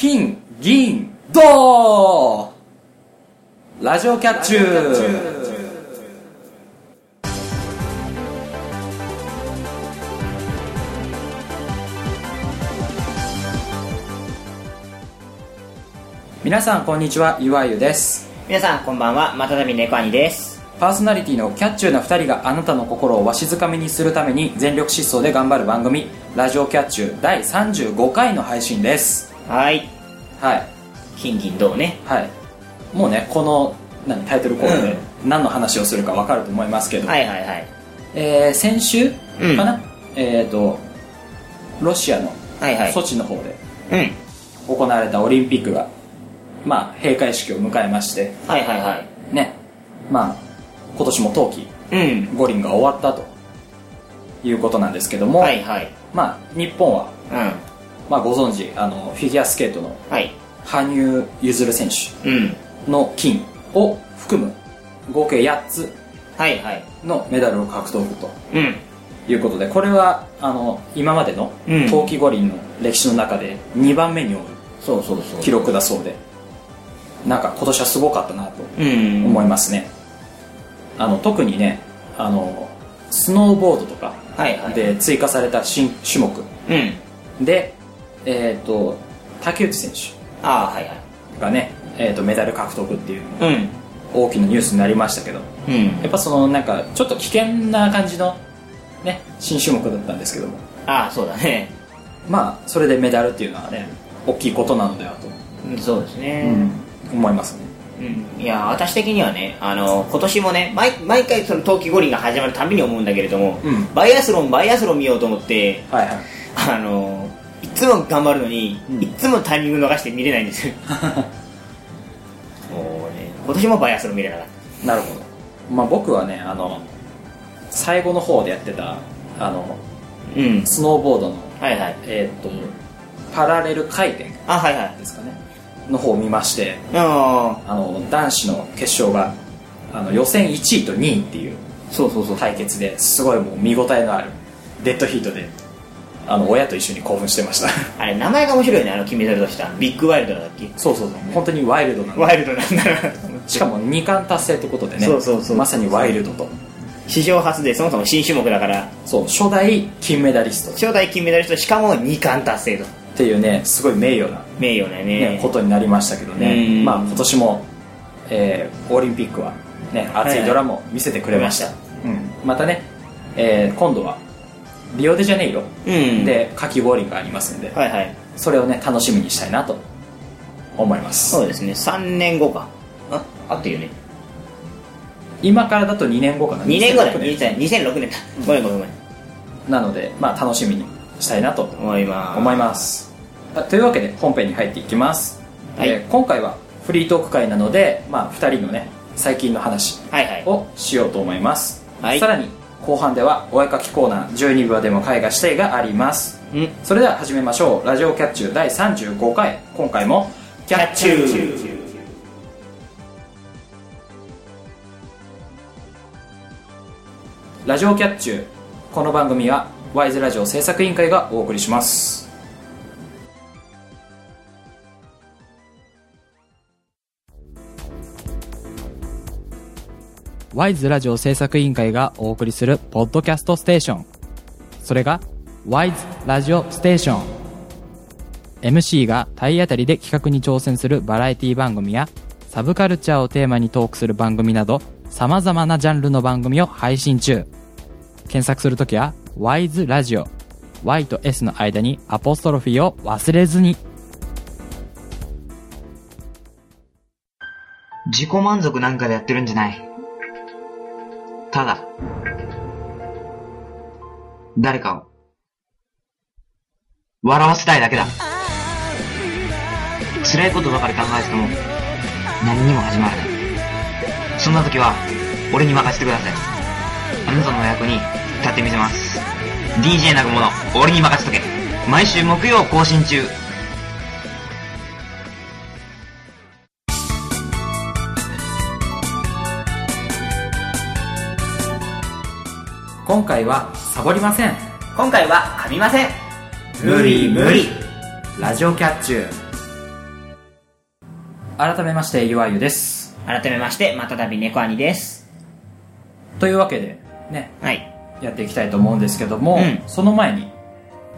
金銀銅。ラジオキャッチ。ュー皆さんこんにちは。ゆわゆです。皆さんこんばんは。またたび猫兄です。パーソナリティのキャッチューな2人があなたの心をわしづかみにするために全力疾走で頑張る番組「ラジオキャッチュー」第35回の配信ですはい。はい。金銀銅ね。はい。もうねこの何タイトルコールで何の話をするか分かると思いますけど、はいはいはい。えー先週うん。かな、えっ、とロシアのはいはい。ソチの方でうん。行われたオリンピックがまあ閉会式を迎えまして。はいはいはい。ね。まあ今年も冬季うん。五輪が終わったということなんですけども、はいはい。まあ日本は、うんまあ、ご存知あのフィギュアスケートのはい。羽生結弦選うん。手の金を含む合計8つはいはい。のメダルを獲得とうん。いうことでこれはあの今までのうん。冬季五輪の歴史の中で2番目に多いそうそうそう。記録だそうでなんか今年はすごかったなとうん。思いますね、あの特にねあのスノーボードとかはいはい。で追加された新種目うん。で、えっと竹内選手ああはいはい。がね、えー、とメダル獲得っていううん。大きなニュースになりましたけどうん。やっぱそのなんかちょっと危険な感じのね新種目だったんですけども。ああそうだね。まあそれでメダルっていうのはね大きいことなのではと、うんそうですね。思いますね。うん。いや私的にはねあの今年もね毎毎回その冬季五輪が始まるたびに思うんだけれども、うん。バイアスロンバイアスロン見ようと思ってはいはい。あのいつも頑張るのに、うん。いつもタイミング逃して見れないんです。よもうね。今年もバイアスロン見れなかっなるほど。まあ僕はねあの最後の方でやってたあのたうん。スノーボードのはいはい。えっ、とパラレル回転あはいはい。ですかね。の方を見ましてああの男子の決勝があの予選1位と2位っていうそうそうそう。対決ですごいもう見応えのあるデッドヒートであの親と一緒に興奮してました。あれ名前が面白いねあの金メダルとした。ビッグワイルドだっけ？そうそうそう。本当にワイルドなワイルドなんだな。しかも2冠達成ってことでね。そうそうそうまさにワイルドと。史上初でそもそも新種目だから。そう初代金メダリスト。っ初代金メダリストしかも2冠達成と。ていうねすごい名誉な、名誉だよね。ねことになりましたけどね。うん。まあ今年も、えーオリンピックはね熱いドラマを見せてくれました,、見まうん、またね、えー今度はリオデジャネイロうん。で夏季五輪がありますんで、はいはい。それをね楽しみにしたいなと思います。そうですね。3年後か。ああっていうね今からだと2年後かな。2年後だ2006年。2006年だ。ごめんごめんごめん。なのでまあ楽しみにしたいなと思います。思います。あというわけで本編に入っていきます、はい。えー今回はフリートーク会なので、まあ、2人のね最近の話をしようと思います、はい。さらに後半ではお絵かきコーナー12秒でも絵画したいがあります。うん。それでは始めましょう。ラジオキャッチュー第35回。今回もキャッチュー。ラジオキャッチュー。この番組はワイズラジオ制作委員会がお送りしますワイズラジオ制作委員会がお送りするポッドキャストステーション。それがワイズラジオステーション。MC が体当たりで企画に挑戦するバラエティ番組やサブカルチャーをテーマにトークする番組など様々なジャンルの番組を配信中。検索するときは WISE ラジオ。Y と S の間にアポストロフィーを忘れずに。自己満足なんかでやってるんじゃない。ただ、誰かを、笑わせたいだけだ。辛いことばかり考えてても、何にも始まらない。そんな時は、俺に任せてください。あなたの役に立ってみせます。DJ なぐもの、俺に任せとけ。毎週木曜更新中。今回はサボりません。今回は噛みません。無理無理。ラジオキャッチュー。改めましてゆわゆです。改めましてまたたび猫兄です。というわけでねはい。やっていきたいと思うんですけども、うん。その前に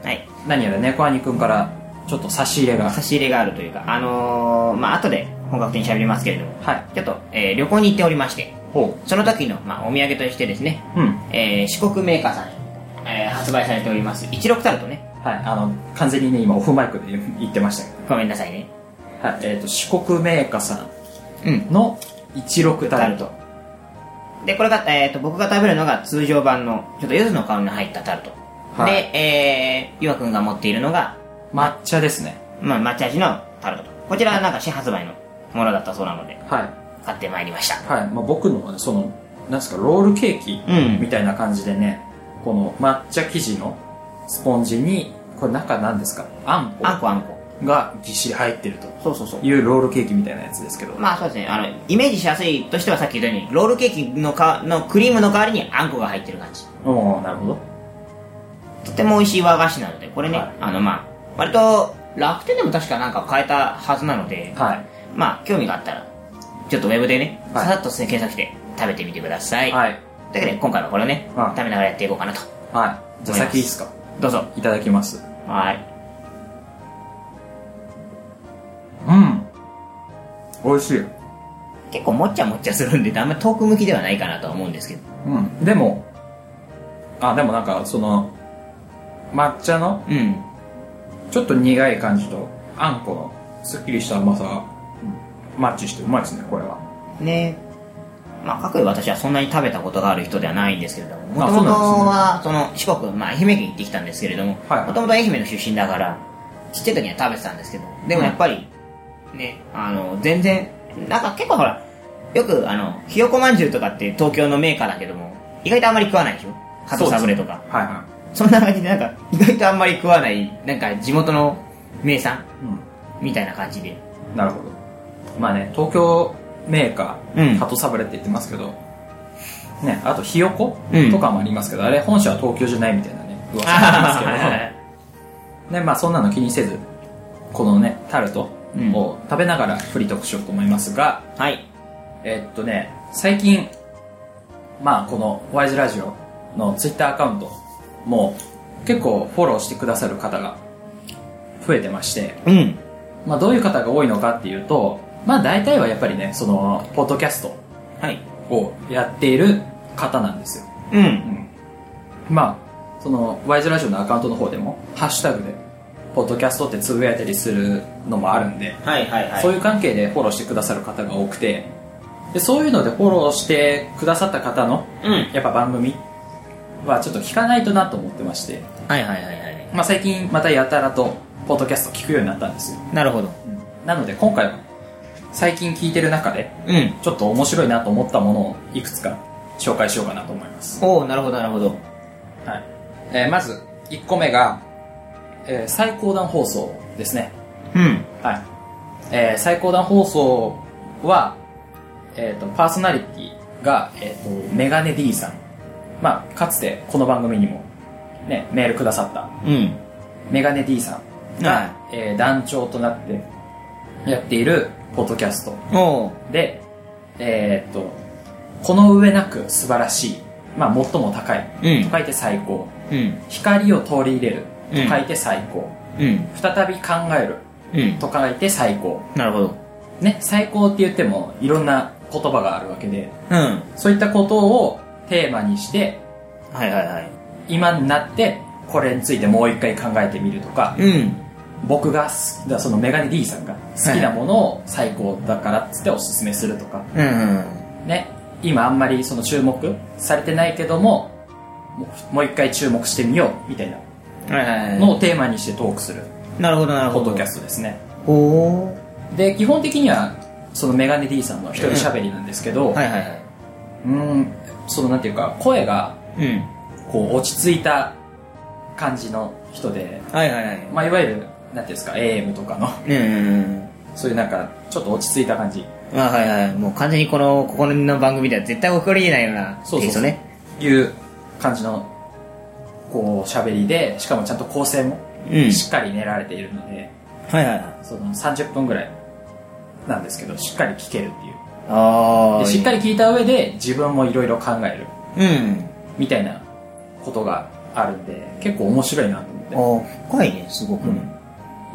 はい。何やら猫兄くんからちょっと差し入れが。差し入れがあるというかあのー、まあ後で本格的に喋りますけれども。はい。ちょっと、えー旅行に行っておりまして。ほその時の、まあ、お土産としてですね、ううん。えー四国メーカーさんに、えー発売されております16タルトね。はいあの完全にね今オフマイクで言ってましたけごめんなさいね。ど、はいえー、と四国メーカーさうん。んの16タルト。でこれが、えー、と僕が食べるのが通常版のちょっと柚子の香りの入ったタルト、はい。で、えー、ゆわくんが持っているのが、抹茶ですね。まあ、抹茶味のタルトと。こちらはなんか新発売のものだったそうなので。はい買ってまいりました。はい、まあ、僕のそのなんですかロールケーキうん。みたいな感じでね、この抹茶生地のスポンジにこれ中何ですか？あんこ。あんこ。あんこがぎっしり入ってると。そうそうそう。いうロールケーキみたいなやつですけど、まあそうですね。あのイメージしやすいとしてはさっき言ったようにロールケーキのかのクリームの代わりにあんこが入ってる感じ。おおなるほど。とても美味しい和菓子なのでこれね、はい。あのまあ割と楽天でも確かなんか買えたはずなのではい。まあ興味があったらちょっとウェブでね、はい。ささっと検索して食べてみてください、はい。というわけで今回はこれをね、はい。食べながらやっていこうかなと。はい。じゃあ先いいですか？どうぞ。いただきます。はい。うん。美味しい。結構もっちゃもっちゃするんであんまり遠く向きではないかなとは思うんですけど。うん。でもあでもなんかその抹茶のうん。ちょっと苦い感じとあんこのすっきりした甘さがマッチしてうまいですねこれは。ね。まあ、かくいう私はそんなに食べたことがある人ではないんですけれども、もあともとは、その四国、まあ、愛媛県行ってきたんですけれども、はい。もともと愛媛の出身だから、ちっちゃい時には食べてたんですけど、でもやっぱり、ね、あの、全然、なんか結構ほら、よく、あの、ひよこまんじゅうとかって東京のメーカーだけども、意外とあんまり食わないでしょ？鳩サブレとか。はいはそんな感じで、なんか、意外とあんまり食わない、なんか地元の名産い、うん、みたいな感じで。なるほどまあね東京メーカうん。ー鳩サブレって言ってますけど、ねあとひよこうん。とかもありますけど、あれ本社は東京じゃないみたいなね噂がありますけど。ねまあそんなの気にせずこのねタルトを食べながらフリートークしようと思いますが、はい。えっとね最近まあこのワイズラジオのツイッターアカウントも結構フォローしてくださる方が増えてましてうん。まあ、どういう方が多いのかっていうと、まあ、大体はやっぱりね、その、ポッドキャストはい。をやっている方なんですよ。うん。まあ、その、ワイズラジオのアカウントの方でも、ハッシュタグで、ポッドキャストってつぶやいたりするのもあるんで、はいはいはい。そういう関係でフォローしてくださる方が多くて、で、そういうのでフォローしてくださった方の、うん。やっぱ番組はちょっと聞かないとなと思ってまして、はいはいはいはい。まあ、最近またやたらと、ポッドキャスト聞くようになったんですよ。なるほど。なので今回は、最近聞いてる中で、うん。ちょっと面白いなと思ったものをいくつか紹介しようかなと思います。おおなるほどなるほど。はい。えーまず、1個目が、えー最高段放送ですね。うん。はい。えー最高段放送は、えっ、と、パーソナリティが、えっ、と、メガネ D さん。まあ、かつてこの番組にも、ね、メールくださった、うん。メガネ D さんが、はいえー団長となってやっているポッドキャストで、えーっと、この上なく素晴らしい、まあ最も高い、うんと書いて最高。うん。光を取り入れる、うんと書いて最高。うん。再び考える、うん。と書いて最高。なるほど。ね、最高って言ってもいろんな言葉があるわけで、うん。そういったことをテーマにして、はいはいはい。今になってこれについてもう一回考えてみるとか、うん。僕が好きだ、そのメガネ D さんが好きなものを最高だからっつっておすすめするとか、うんうん。ね、今あんまりその注目されてないけどももう一回注目してみようみたいな。のをテーマにしてトークするなるほどなるほど。ポッドキャストですねおおで基本的にはそのメガネ D さんの一人喋りなんですけど、はいはいはい。うーんそのなんていうか声がうん。こう落ち着いた感じの人で、はいはいはい。まあ、いわゆるなんていうんですか AM とかのうんうんそういうなんかちょっと落ち着いた感じうん。あはいはい。もう完全にこの、ここの番組では絶対起こり得ないようなそうそうそうテイストね。いう感じのこう喋りでしかもちゃんと構成もうん。しっかり練られているので、はいはいはい。その30分ぐらいなんですけどしっかり聞けるっていうあでしっかり聞いた上で自分もいろいろ考えるうん。みたいなことがあるんで結構面白いなと思ってああ、深いね、すごくね。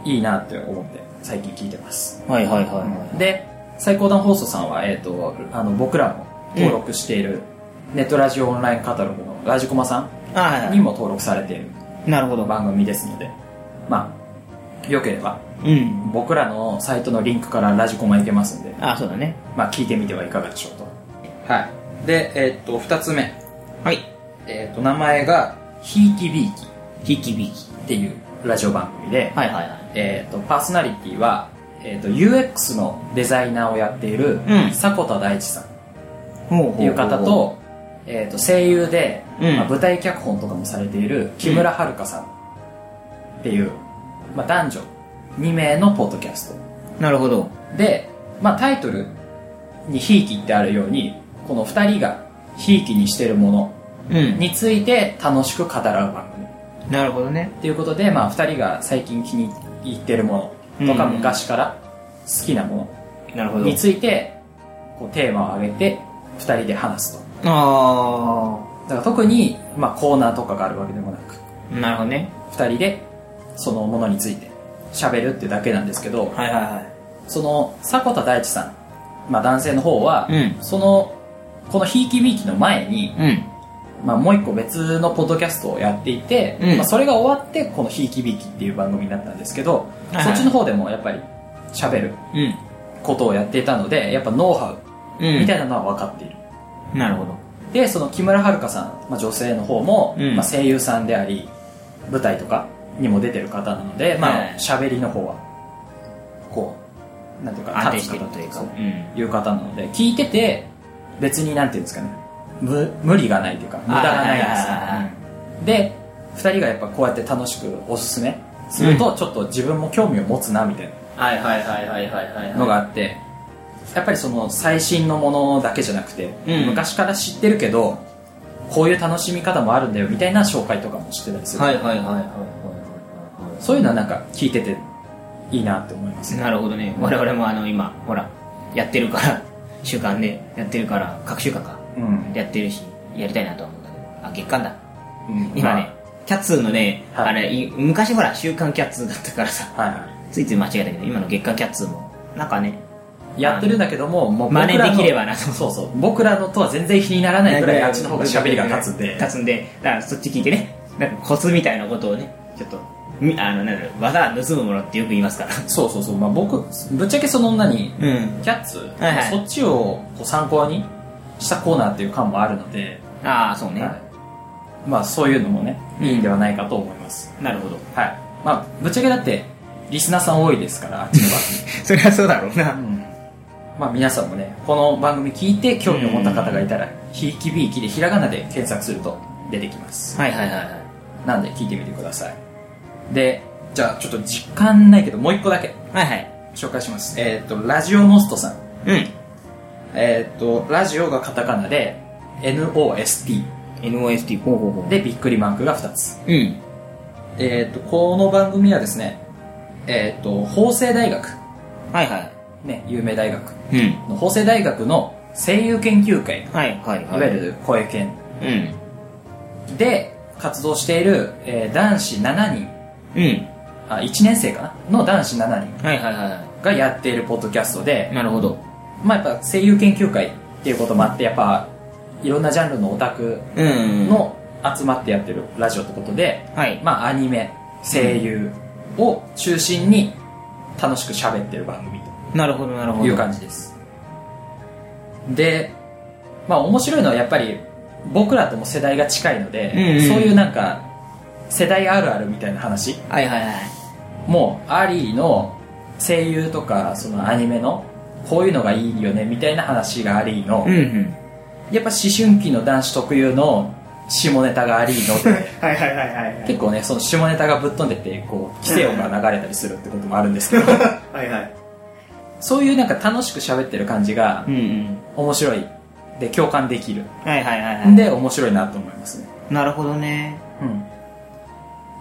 いいなって思って最近聞いてますはいはいはいはい。で最高段放送さんは、えー、とあの僕らも登録している、ネットラジオオンラインカタログのラジコマさんにも登録されているなるほど。番組ですのでまあよければうん。僕らのサイトのリンクからラジコマ行けますんで、ああ、そうだね。まあ、聞いてみてはいかがでしょうとはいでえっ、と2つ目はい。えっ、と名前が「ひいきびいき」ひきびき。っていうラジオ番組で、はいはいはい。えー、とパーソナリティは、えー、と UX のデザイナーをやっているうん迫田大地さんっていう方と,、えー、と声優で、うんまあ、舞台脚本とかもされている木村遥さんっていう、まあ、男女2名のポッドキャスなるほど。トで、まあ、タイトルに「ひいき」ってあるようにこの2人がひいきにしているものうん。について楽しく語らう番組なるほどね。っていうことで、まあ、2人が最近気に入ってるものとか、うん昔から好きなもなるほど。のについてこうテーマを挙げて2人で話すとあだから特に、まあ、コーナーとかがあるわけでもなくあ。なるほどね。2人でそのものについて喋るってだけなんですけどはいはいはい。その迫田大地さん、まあ、男性の方は、うんそのこのひいきびいきの前に、うん。まあ、もう一個別のポッドキャストをやっていて、うんまあ、それが終わってこの「ひいきびいき」っていう番組になったんですけど、はいはいそっちの方でもやっぱり喋るうん。ことをやっていたのでやっぱノウハウうん。みたいなのは分かっている、なるほど。でその木村遥さん、まあ、女性の方も、うんまあ、声優さんであり舞台とかにも出てる方なので、まあはい喋りの方はこうなんていうか安定してるというか。そううん。いう方なので聞いてて別になんていうんですかね無無理がないというか無駄がないんです。で2人がやっぱこうやって楽しくおすすめするとちょっと自分も興味を持つなみたいはいはいはいはいはいはい。なのがあってやっぱりその最新のものだけじゃなくて、うん。昔から知ってるけどこういう楽しみ方もあるんだよみたいな紹介とかもしてたりする、はいはいはいはいはいそういうのはなんか聞いてていいなって思いますね。なるほどね。我々もあの今、ほら、やってるから、週間でやってるから、各週間か。うん、やってるし、やりたいなとは思うんだけど。あ、月間だ。うん。今ね、キャッツーのね、はい。あれ、い昔ほら、週刊キャッツーだったからさ、ついつい間違えたけど、今の月間キャッツーも、なんかね、いやってるんだけどももう真似できればなと。そうそう。僕らのとは全然比にならないぐらいあっちの方が喋りが立つんで。立つんで、だからそっち聞いてね、なんかコツみたいなことをね、ちょっと、みあの、なんだろう、技は盗むものってよく言いますから。そうそうそう、まあ、僕ぶっちゃけその何うん。キャッツ、そっちをこう参考にしたコーナーっていう感もあるので、ああ、そうね。はいまあそういうのもねいいんではないかと思います、なるほど。はいまあぶっちゃけだってリスナーさん多いですからあっちの番 そりゃそうだろうな。組、まあ皆さんもねこの番組聞いて興味を持った方がいたら「ひいきびいき」でひらがなで検索すると出てきますはいはいはいはい。なんで聞いてみてくださいでじゃあちょっと実感ないけどもう一個だけはいはい。紹介しますえっ、とラジオモストさんうん。えっ、とラジオがカタカナで NOST NOST、ほうほうほう。でびっくりマークが2つうん。えっ、とこの番組はですねえっ、と法政大学はいはい。ね有名大学うん。の法政大学の声優研究会いはいはいはい。わゆる声研うん。で活動している、えー男子7人うん。あ1年生かな？の男子7人はいはいはいはがやっているポッドキャストでい。なるほど。まあやっぱ声優研究会っていうこともあってやっぱいろんなジャンルのオタクうん。の集まってやってるラジオってことで、はい。まあアニメ声優を中心に楽しく喋ってる番組なるほどなるほど。という感じですでまあ面白いのはやっぱり僕らとも世代が近いので、うんうんそういうなんか世代あるあるみたいな話はいはいはい。もうありの声優とかそのアニメのこういうのがいいよねみたいな話がありの、うんうん。やっぱ思春期の男子特有の下ネタがありので はいはいはいはい。結構ねその下ネタがぶっ飛んでてこう規制音が流れたりするってこともあるんですけど はいはい。そういうなんか楽しく喋ってる感じがうんうん。面白いで共感できるはいはいはいはい。で面白いなと思いますねなるほどね。うん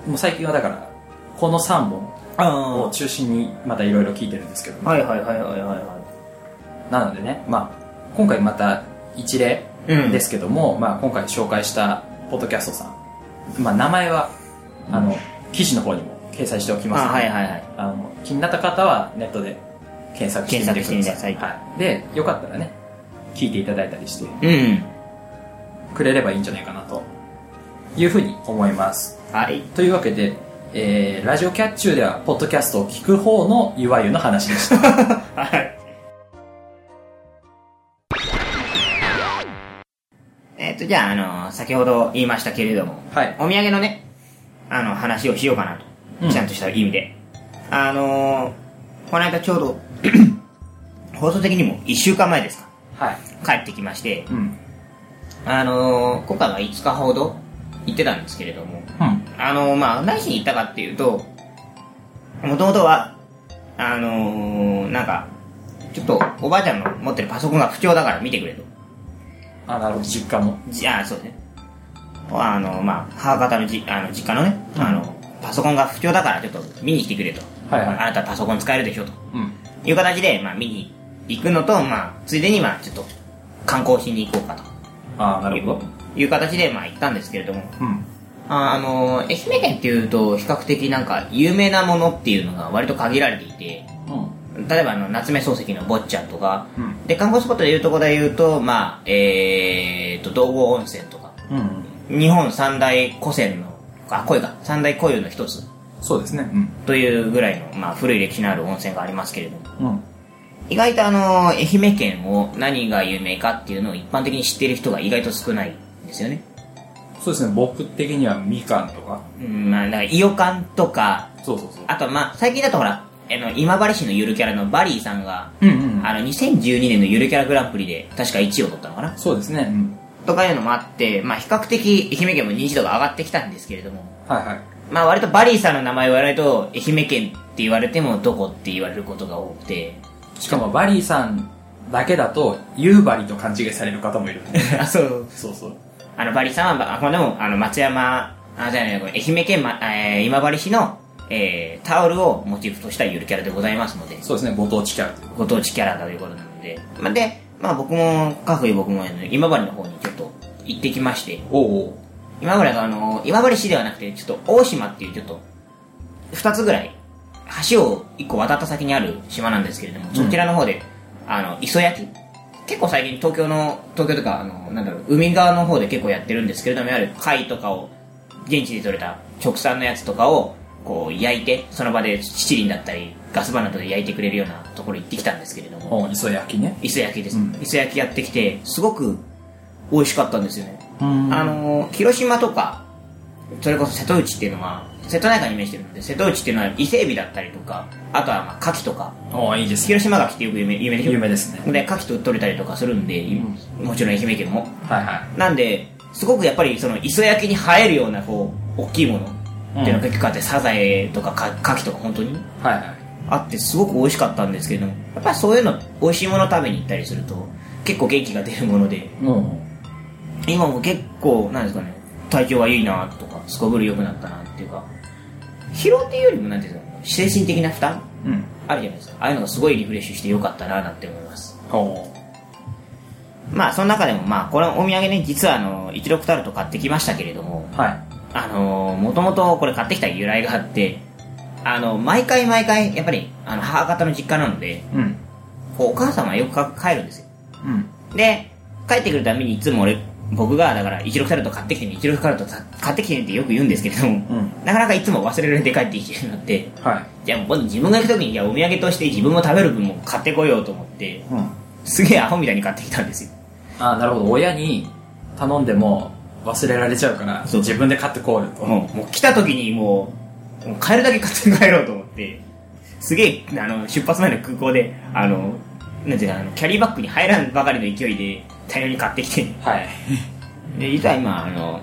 もう最近はだからこの3本あを中心にまたいろいろ聞いてるんですけど、はいはいはいはいはいはなのでね、まあ、今回また一例うんですけども、まあ、今回紹介したポッドキャストさん、まあ、名前はあの記事の方にも掲載しておきい。ますので、あはいはいはい。あの気になった方はネットで検索してみてください検索してみてくださいはい、でよかったらね聞いていただいたりしてうん。くれればいいんじゃないかなというふうに思いますはい。というわけで、えーラジオキャッチューではポッドキャストを聞く方のゆわゆの話でした はい。っと、じゃあ、あの、先ほど言いましたけれども、はいお土産のね、あの、話をしようかなと。うんちゃんとした意味で。あのー、この間ちょうど、放送的にも1週間前ですか、はい帰ってきまして、うんあのー、今回は5日ほど行ってたんですけれども、うんあのー、まあ、何しに行ったかっていうと、もともとは、あのー、なんか、ちょっとおばあちゃんの持ってるパソコンが不調だから見てくれと。あなるほど実家のじゃあ、そうですね。あの、まあ、母方のじあの実家のね、うん。あの、パソコンが不調だからちょっと見に来てくれと。はいはい。あなたパソコン使えるでしょと。うん。いう形で、まあ、見に行くのと、まあ、ついでに、まあ、ちょっと観光しに行こうかと。ああなるほど。いう形で、まあ、行ったんですけれども、うん。ああの、愛媛県っていうと、比較的なんか、有名なものっていうのが割と限られていて、うん例えばあの、夏目漱石の坊ちゃんとか、うん。で、観光スポットでいうところで言うと、まあ、えーと、道後温泉とか、うん日本三大古泉の、あ、古湯か、三大古湯の一つ。そうですね。うん。というぐらいの、まあ、古い歴史のある温泉がありますけれども、うん。意外とあの、愛媛県を何が有名かっていうのを一般的に知っている人が意外と少ないんですよね。そうですね。僕的にはみかんとか。うん、まあ、だから、伊予館とか、そうそうそう。あとまあ、最近だとほら、あの、今治市のゆるキャラのバリーさんが、うんうんあの、2012年のゆるキャラグランプリで、確か1位を取ったのかな。そうですね。うん。とかいうのもあって、まあ、比較的愛媛県も認知度が上がってきたんですけれども、はいはい。まあ、割とバリーさんの名前を言われると、愛媛県って言われてもどこって言われることが多くて、しかもバリーさんだけだと夕張と勘違いされる方もいる。あ、そう。そうそう。あの、バリーさんは、あ、これでも、あの、松山、あ、じゃない、これ愛媛県、ま、えー今治市の、えータオルをモチーフとしたゆるキャラでございますので、そうですねご当地キャラご当地キャラだということなので、まあ、で、まあ僕も、各位僕も、あの今治の方にちょっと行ってきまして、おお今治があの、今治市ではなくて、ちょっと大島っていうちょっと、二つぐらい、橋を一個渡った先にある島なんですけれども、そちらの方で、あの、磯焼き。結構最近東京の、東京とか、あの、なんだろう、海側の方で結構やってるんですけれども、いわゆる貝とかを、現地で採れた直産のやつとかを、こう焼いて、その場で七輪だったり、ガスバナなどで焼いてくれるようなところ行ってきたんですけれども、お磯焼きね。磯焼きです。うん。磯焼きやってきて、すごく美味しかったんですよね。うん。あのー広島とか、それこそ瀬戸内っていうのは、瀬戸内海に面してるので、瀬戸内っていうのは伊勢海老だったりとか、あとはまあ牡蠣とか、いいですね。広島牡蠣ってよく有名有名有名ですね。で、牡蠣と取れたりとかするんで、もちろん愛媛県も。はいはい。なんで、すごくやっぱりその磯焼きに映えるような、こう、大きいものっていうのって、サザエとかか牡蠣とか本当にあってすごく美味しかったんですけれども、やっぱりそういうの、美味しいもの食べに行ったりすると、結構元気が出るもので、も今も結構、なんですかね、体調がいいなとか、すこぶる良くなったなっていうか、疲労っていうよりも、なんていうんですか、精神的な負担ううん。あるじゃないですか。ああいうのがすごいリフレッシュして良かったななんて思います。まあ、その中でも、まあ、これお土産ね、実はあの、16タルト買ってきましたけれども、はいあのー、もともとこれ買ってきた由来があって、あの、毎回毎回、やっぱり、あの、母方の実家なので、うん。こうお母様はよくか帰るんですよ。うん。で、帰ってくるたびにいつも俺、僕が、だから、16タルト買ってきてね、16タルト買ってきてねってよく言うんですけれども、うん。なかなかいつも忘れられて帰ってきてしまって、はい。じゃあもう今度自分が行くときに、じゃあお土産として自分も食べる分も買ってこようと思って、うん。すげえアホみたいに買ってきたんですよ。ああなるほど。親に頼んでも忘れられちゃうから自分で買ってこうよと。もう、もう来た時にもう、もう買えるだけ買って帰ろうと思って、すげえ、あの、出発前の空港で、あの、なんていうか、あの、キャリーバッグに入らんばかりの勢いで大量に買ってきて、はい。で、実は今、あの、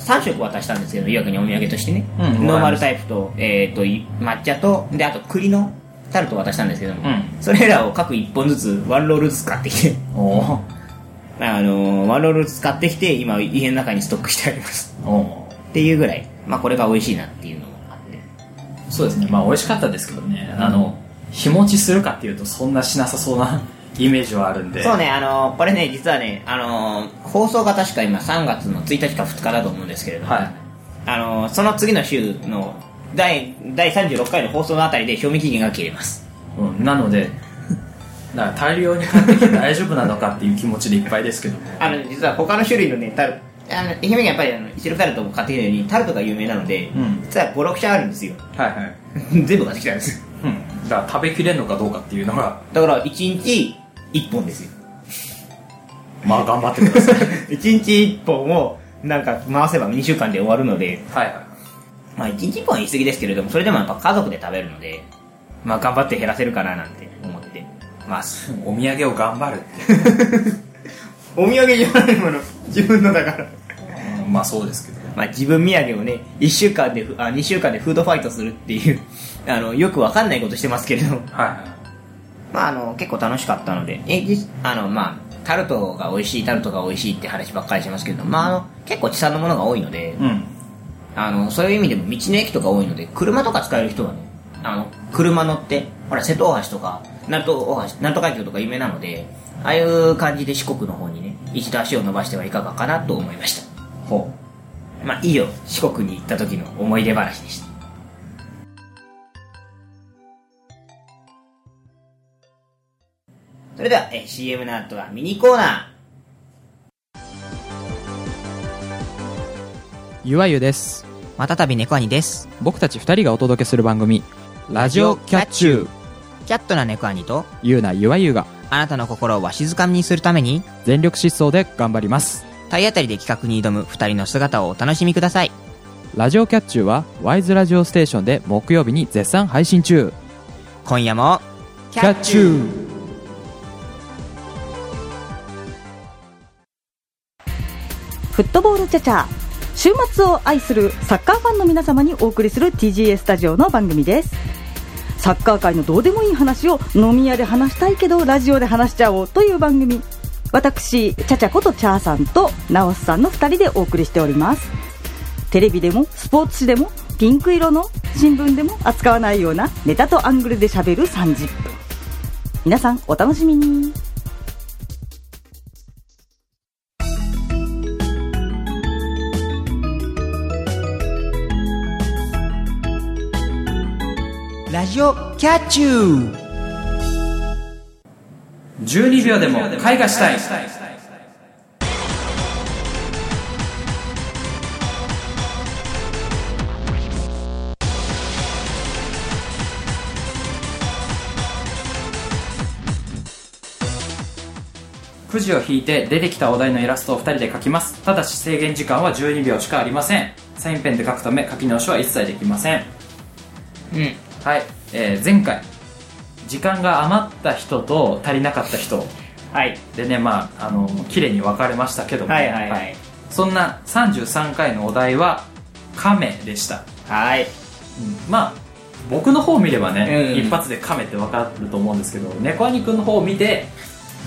3食渡したんですけど、岩国にお土産としてね、うんノーマルタイプと、えっ、と、い抹茶と、で、あと栗のタルトを渡したんですけども、うん。それらを各1本ずつ、ワンロールずつ買ってきて、おおあの、ワンロールずつ買ってきて、今、家の中にストックしてあります。おっていうぐらい、まあこれが美味しいなっていうのもあって。そうですね。まあ美味しかったですけどね、あの日持ちするかっていうとそんなしなさそうな イメージはあるんで。そうね、あのこれね、実はね、あの放送が確か今3月の1日か2日だと思うんですけれども、はい。あのその次の週の第第36回の放送のあたりで賞味期限が切れます。うん、なのでだから大量に買ってきて大丈夫なのかっていう気持ちでいっぱいですけども。あの、実は他の種類のね、タルあの、愛媛県やっぱりあの、シルタルトも買ってきたように、タルトが有名なので、うん。実は5、6社あるんですよ。はいはい、全部買ってきたんです。うん、だから食べきれるのかどうかっていうのが。だから、1日1本ですよ。まあ頑張ってください。1日1本を、なんか回せば2週間で終わるので、はいはい。まあ1日1本は言い過ぎですけれども、それでもやっぱ家族で食べるので、まあ頑張って減らせるかななんてます。お土産を頑張るって、お土産じゃないもの、自分のだから。うんまあそうですけど。まあ自分土産をね、1週間でふ、あ、2週間でフードファイトするっていう、あの、よくわかんないことしてますけれど。も、はいはい。まああの、結構楽しかったので、え、じあの、まあ、タルトが美味しい、タルトが美味しいって話ばっかりしますけれども、まああの、結構地産のものが多いので、うん。あの、そういう意味でも道の駅とか多いので、車とか使える人はね、あの、車乗って、ほら、瀬戸大橋とか、鳴門大橋、鳴門海峡とか有名なので、ああいう感じで四国の方にね、一度足を伸ばしてはいかがかなと思いました。ほまあ、以上、四国に行った時の思い出話でした。それでは、え CM の後はミニコーナゆわゆですまたたび猫兄です。僕たち二人がお届けする番組ラジオキャッチューキャットな猫兄と、ゆうなゆわゆが。あなたの心をわしづかみにするために、全力疾走で頑張ります。体当たりで企画に挑む二人の姿をお楽しみください。ラジオキャッチューはワイズラジオステーションで木曜日に絶賛配信中。今夜も、キャッチュー。フットボールチャチャ。週末を愛するサッカーファンの皆様にお送りする TGA スタジオの番組ですサッカー界のどうでもいい話を飲み屋で話したいけどラジオで話しちゃおうという番組。私チャチャことチャーさんとナオスさんの2人でお送りしております。テレビでもスポーツ紙でもピンク色の新聞でも扱わないようなネタとアングルでしゃべる30分。皆さんお楽しみに。ラジオキャッチュー。12秒でも絵画したい。くじを引いて出てきたお題のイラストを2人で描きます。ただし制限時間は12秒しかありません。サインペンで書くため書き直しは一切できません。うん。はい、えー前回時間が余った人と足りなかった人。はい。でねまああの綺麗に分かれましたけども、はいはいはい。そんな33回のお題は亀でした、はい。まあ僕の方を見ればね、うん。一発で亀って分かると思うんですけど猫兄くんの方を見て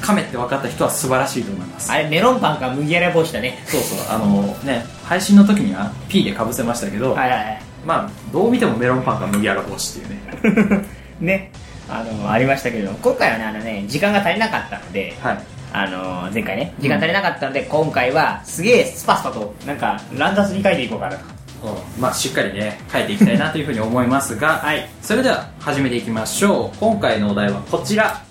亀って分かった人は素晴らしいと思います。あれ、メロンパンか麦わら帽子だね。そうそう。あのね配信の時には P でかぶせましたけど、はいはいまあどう見てもメロンパンか麦わら帽子っていうね。はい。ね。あの、ありましたけど、今回はね、あのね、時間が足りなかったので、はい。あの、前回ね、時間足りなかったので、今回は、すげえスパスパと、なんか、乱雑に書いていこうかなと。まあしっかりね書いていきたいなというふうに思いますが、はい。それでは始めていきましょう。今回のお題はこちら。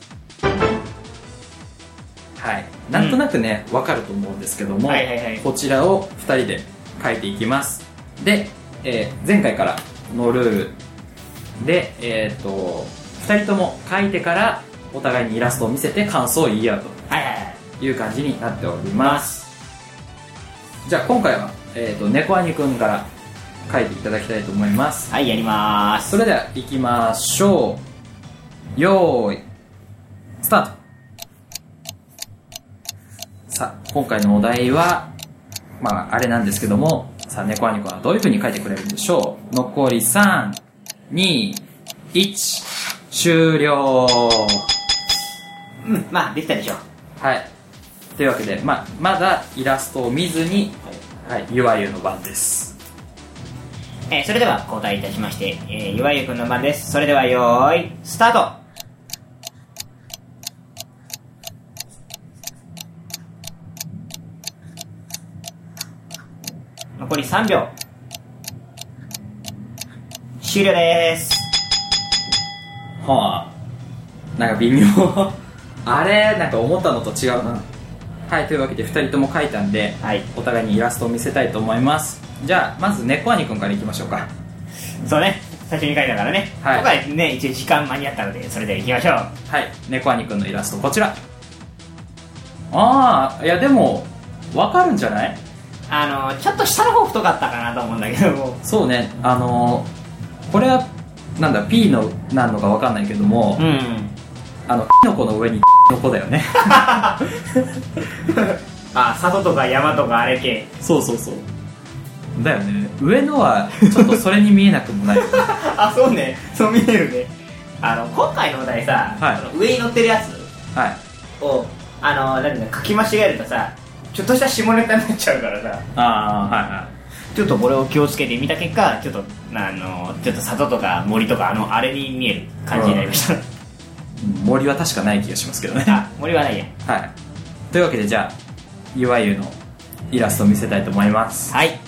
はい。なんとなくね、わかると思うんですけども、はいはいはい。こちらを2人で書いていきます。で、えー前回からのルールでえっ、と2人とも書いてからお互いにイラストを見せて感想を言い合う。と。いう感じになっております。じゃあ今回は、えー、と猫兄くんから書いていただきたいと思います。はい、やりまーす。それでは行きましょう。よーいスタート。さあ今回のお題はまああれなんですけどもさあ猫兄くんはどういうふうに書いてくれるんでしょう？残り321終了うん、まあ、できたでしょう。はい。というわけで、まあ、まだイラストを見ずに、はい、ゆわゆの番です。えーそれでは交代いたしまして、えー、岩井くんの番です。それではよーい、スタートり3秒。終了です。はあ。なんか微妙。あれなんか思ったのと違うな。はいというわけで2人とも書いたんで、はい。お互いにイラストを見せたいと思います。じゃあまず猫兄くんからいきましょうか。そうね、最初に書いたからね。はい。今回ね、一応時間間に合ったので、それで行きましょう。はい。猫兄くんのイラストこちら。ああいやでもわかるんじゃない？あの、ちょっと下の方太かったかなと思うんだけども。そうねあのーこれはなんだ P のなんのかわかんないけども、うん。あのキノコの上に の子だよね あ、里とか山とかあれ系。そうそうそうだよね上のはちょっとそれに見えなくもない あ、そうね。そう見えるね。あの、今回のお題さ、はい上に乗ってるやつはいを、あの、なんていうの、書き間違えるとさ、ちょっとした下ネタになっちゃうからさ、ああはいはいちょっとこれを気をつけてみた結果、ちょっと、あの、ちょっと里とか森とか、あの、あれに見える感じになりました。森は確かない気がしますけどねあ、森はないや。はいというわけでじゃあいわゆるのイラストを見せたいと思いますはい。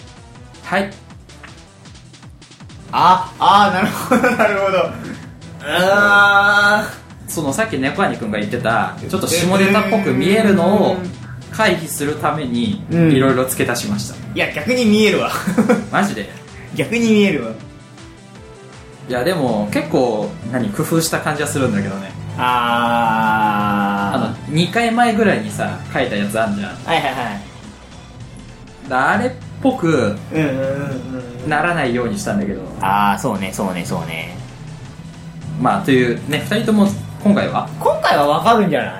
はいあ、あー、なるほど、なるほど。あそのさっき猫兄くんが言ってたちょっと下ネタっぽく見えるのを回避するためにうんいろいろ付け足しました、ー。いや、逆に見えるわ。マジで？逆に見えるわ。いやでも結構何工夫した感じはするんだけどねああの2回前ぐらいにさ書いたやつあんじゃんー。はいはいはい。だあれっぽくうんうんうんうん。ならないようにしたんだけどあー、そうね、そうね、そうね。まあというね2人とも今回は？今回はわかるんじゃない？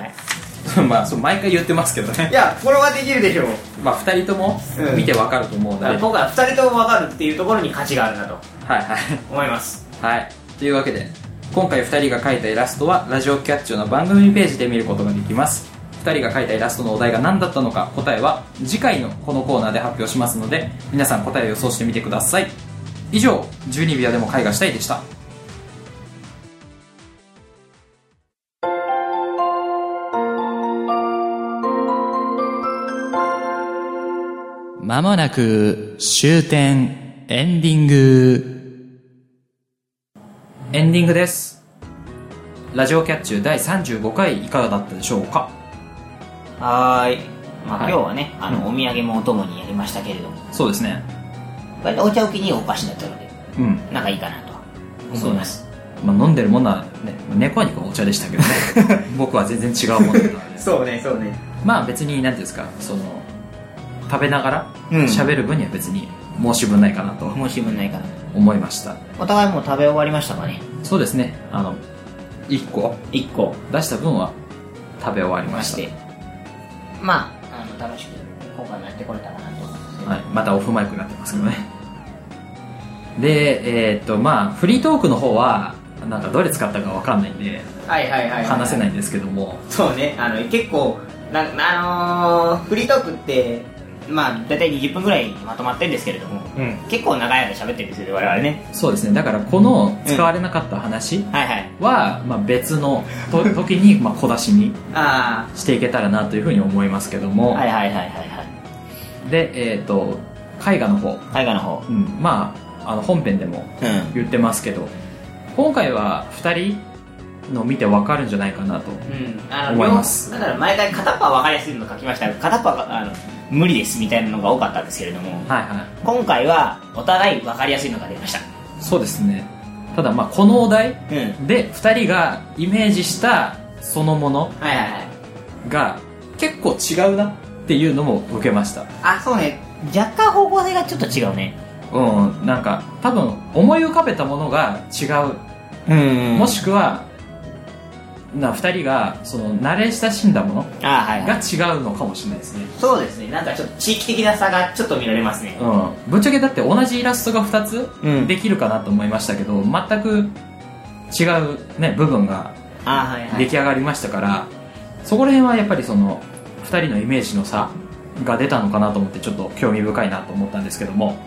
まあそう毎回言ってますけどね。いや、これはできるでしょう。まあ2人ともうん。見てわかると思うので、はい今回は2人ともわかるっていうところに価値があるなとはい思います。はい。というわけで今回2人が描いたイラストはラジオキャッチョの番組ページで見ることができます。2人が描いたイラストのお題が何だったのか答えは次回のこのコーナーで発表しますので皆さん答えを予想してみてください。以上12秒でも絵画したいでしたまもなく終点エンディング。エンディングです。ラジオキャッチュ第35回いかがだったでしょうか？はーい。まあ、はい。今日はね、あの、うん。お土産もお供にやりましたけれども、そうですね。割とお茶置きにお菓子だったので、うん。なんかいいかなと思います。まあ、飲んでるものはね猫はにお茶でしたけどね。僕は全然違うものだそうね、そうね。まあ別に何ていうんですかその食べながらうん喋る分には別に申し分ないかなと申し分ないかな。思いましたお互いもう食べ終わりましたかね？そうですねあの1個 ?1 個出した分は食べ終わりまして。まあ、あの、楽しく今回もやってこれたかなと思います。はい、またオフマイクになってますけどねでえーっとまあフリートークの方はなんかどれ使ったかわかんないんではいはいはい、はい。話せないんですけどもそうね、あの、結構、なあのーフリートークって、まあ、大体20分ぐらいにまとまってるんですけれども、結構長い間喋ってるんですよ、我々ね。そうですね。だからこの使われなかった話はまあ、別のと時にまあ小出しにあしていけたらなというふうに思いますけども、あ、はいはいはいはいはい。でえーっと絵画の方、絵画の方。うん、まああの本編でもうん。言ってますけど今回は2人の見てわかるんじゃないかなと思います。だから毎回片っぽは分かりやすいの書きました。が片っぽはあの無理ですみたいなのが多かったんですけれどもはいはい。今回はお互い分かりやすいのが出ました。そうですね。ただまあこのお題うん。で2人がイメージしたそのものが結構違うなっていうのも受けました。あそうね。若干方向性がちょっと違うね。うんなんか多分思い浮かべたものが違う、うん。もしくはな2人がその慣れ親しんだものあはいがはい。違うのかもしれないですね。そうですね。なんかちょっと地域的な差がちょっと見られますね。うん。ぶっちゃけだって同じイラストが2つうん。できるかなと思いましたけど、全く違う、ね、部分が出来上がりましたから、そこら辺はやっぱりその2人のイメージの差が出たのかなと思ってちょっと興味深いなと思ったんですけども。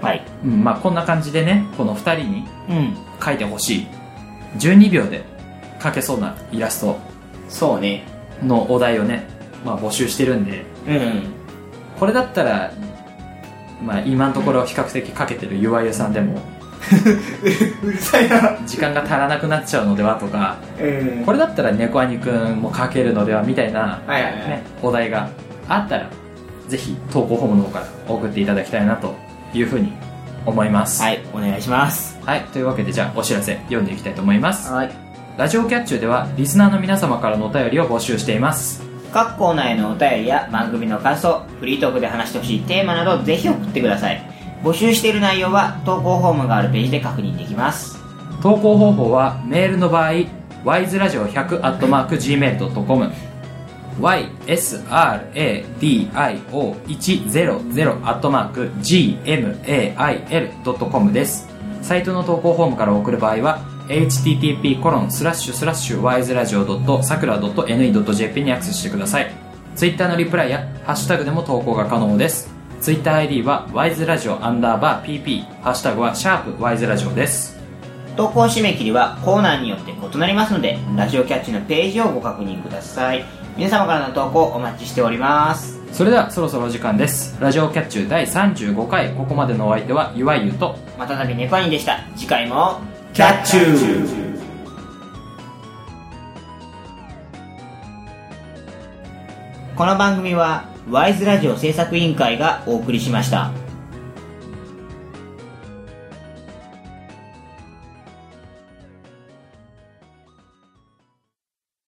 はい。うんまあ、こんな感じでねこの2人にうん。描いてほしい。12秒で描けそうなイラストそうね。のお題をね、まあ、募集してるんでうんこれだったら、まあ、今のところ比較的描けてるゆわゆさんでも うるさいな。時間が足らなくなっちゃうのではとかうん。これだったら猫兄くんも描けるのではみたいな、はいはいはい。ね、お題があったらぜひ投稿フォームの方から送っていただきたいなというふうに思います。はいお願いします。はい、というわけでじゃあお知らせ読んでいきたいと思います。はいラジオキャッチューではリスナーの皆様からのお便りを募集しています。各コーナーへのお便りや番組の感想フリートークで話してほしいテーマなどぜひ送ってください。募集している内容は投稿フォームがあるページで確認できます。投稿方法はメールの場合 wiseradio100-gmail.com ysradio100-gmail.com です。サイトの投稿フォームから送る場合は http コロンスラッシュスラッシュ wiseradio.sakura.ne.jp にアクセスしてください。Twitter のリプライやハッシュタグでも投稿が可能です。TwitterID は wiseradio アンダーバー pp ハッシュタグはシャープ wiseradio です。投稿締め切りはコーナーによって異なりますのでラジオキャッチのページをご確認ください。皆様からの投稿お待ちしております。それではそろそろお時間です。ラジオキャッチュー第35回ここまでのお相手はゆわゆとまたたびネコアニでした。次回もキャッチューこの番組はワイズラジオ制作委員会がお送りしました。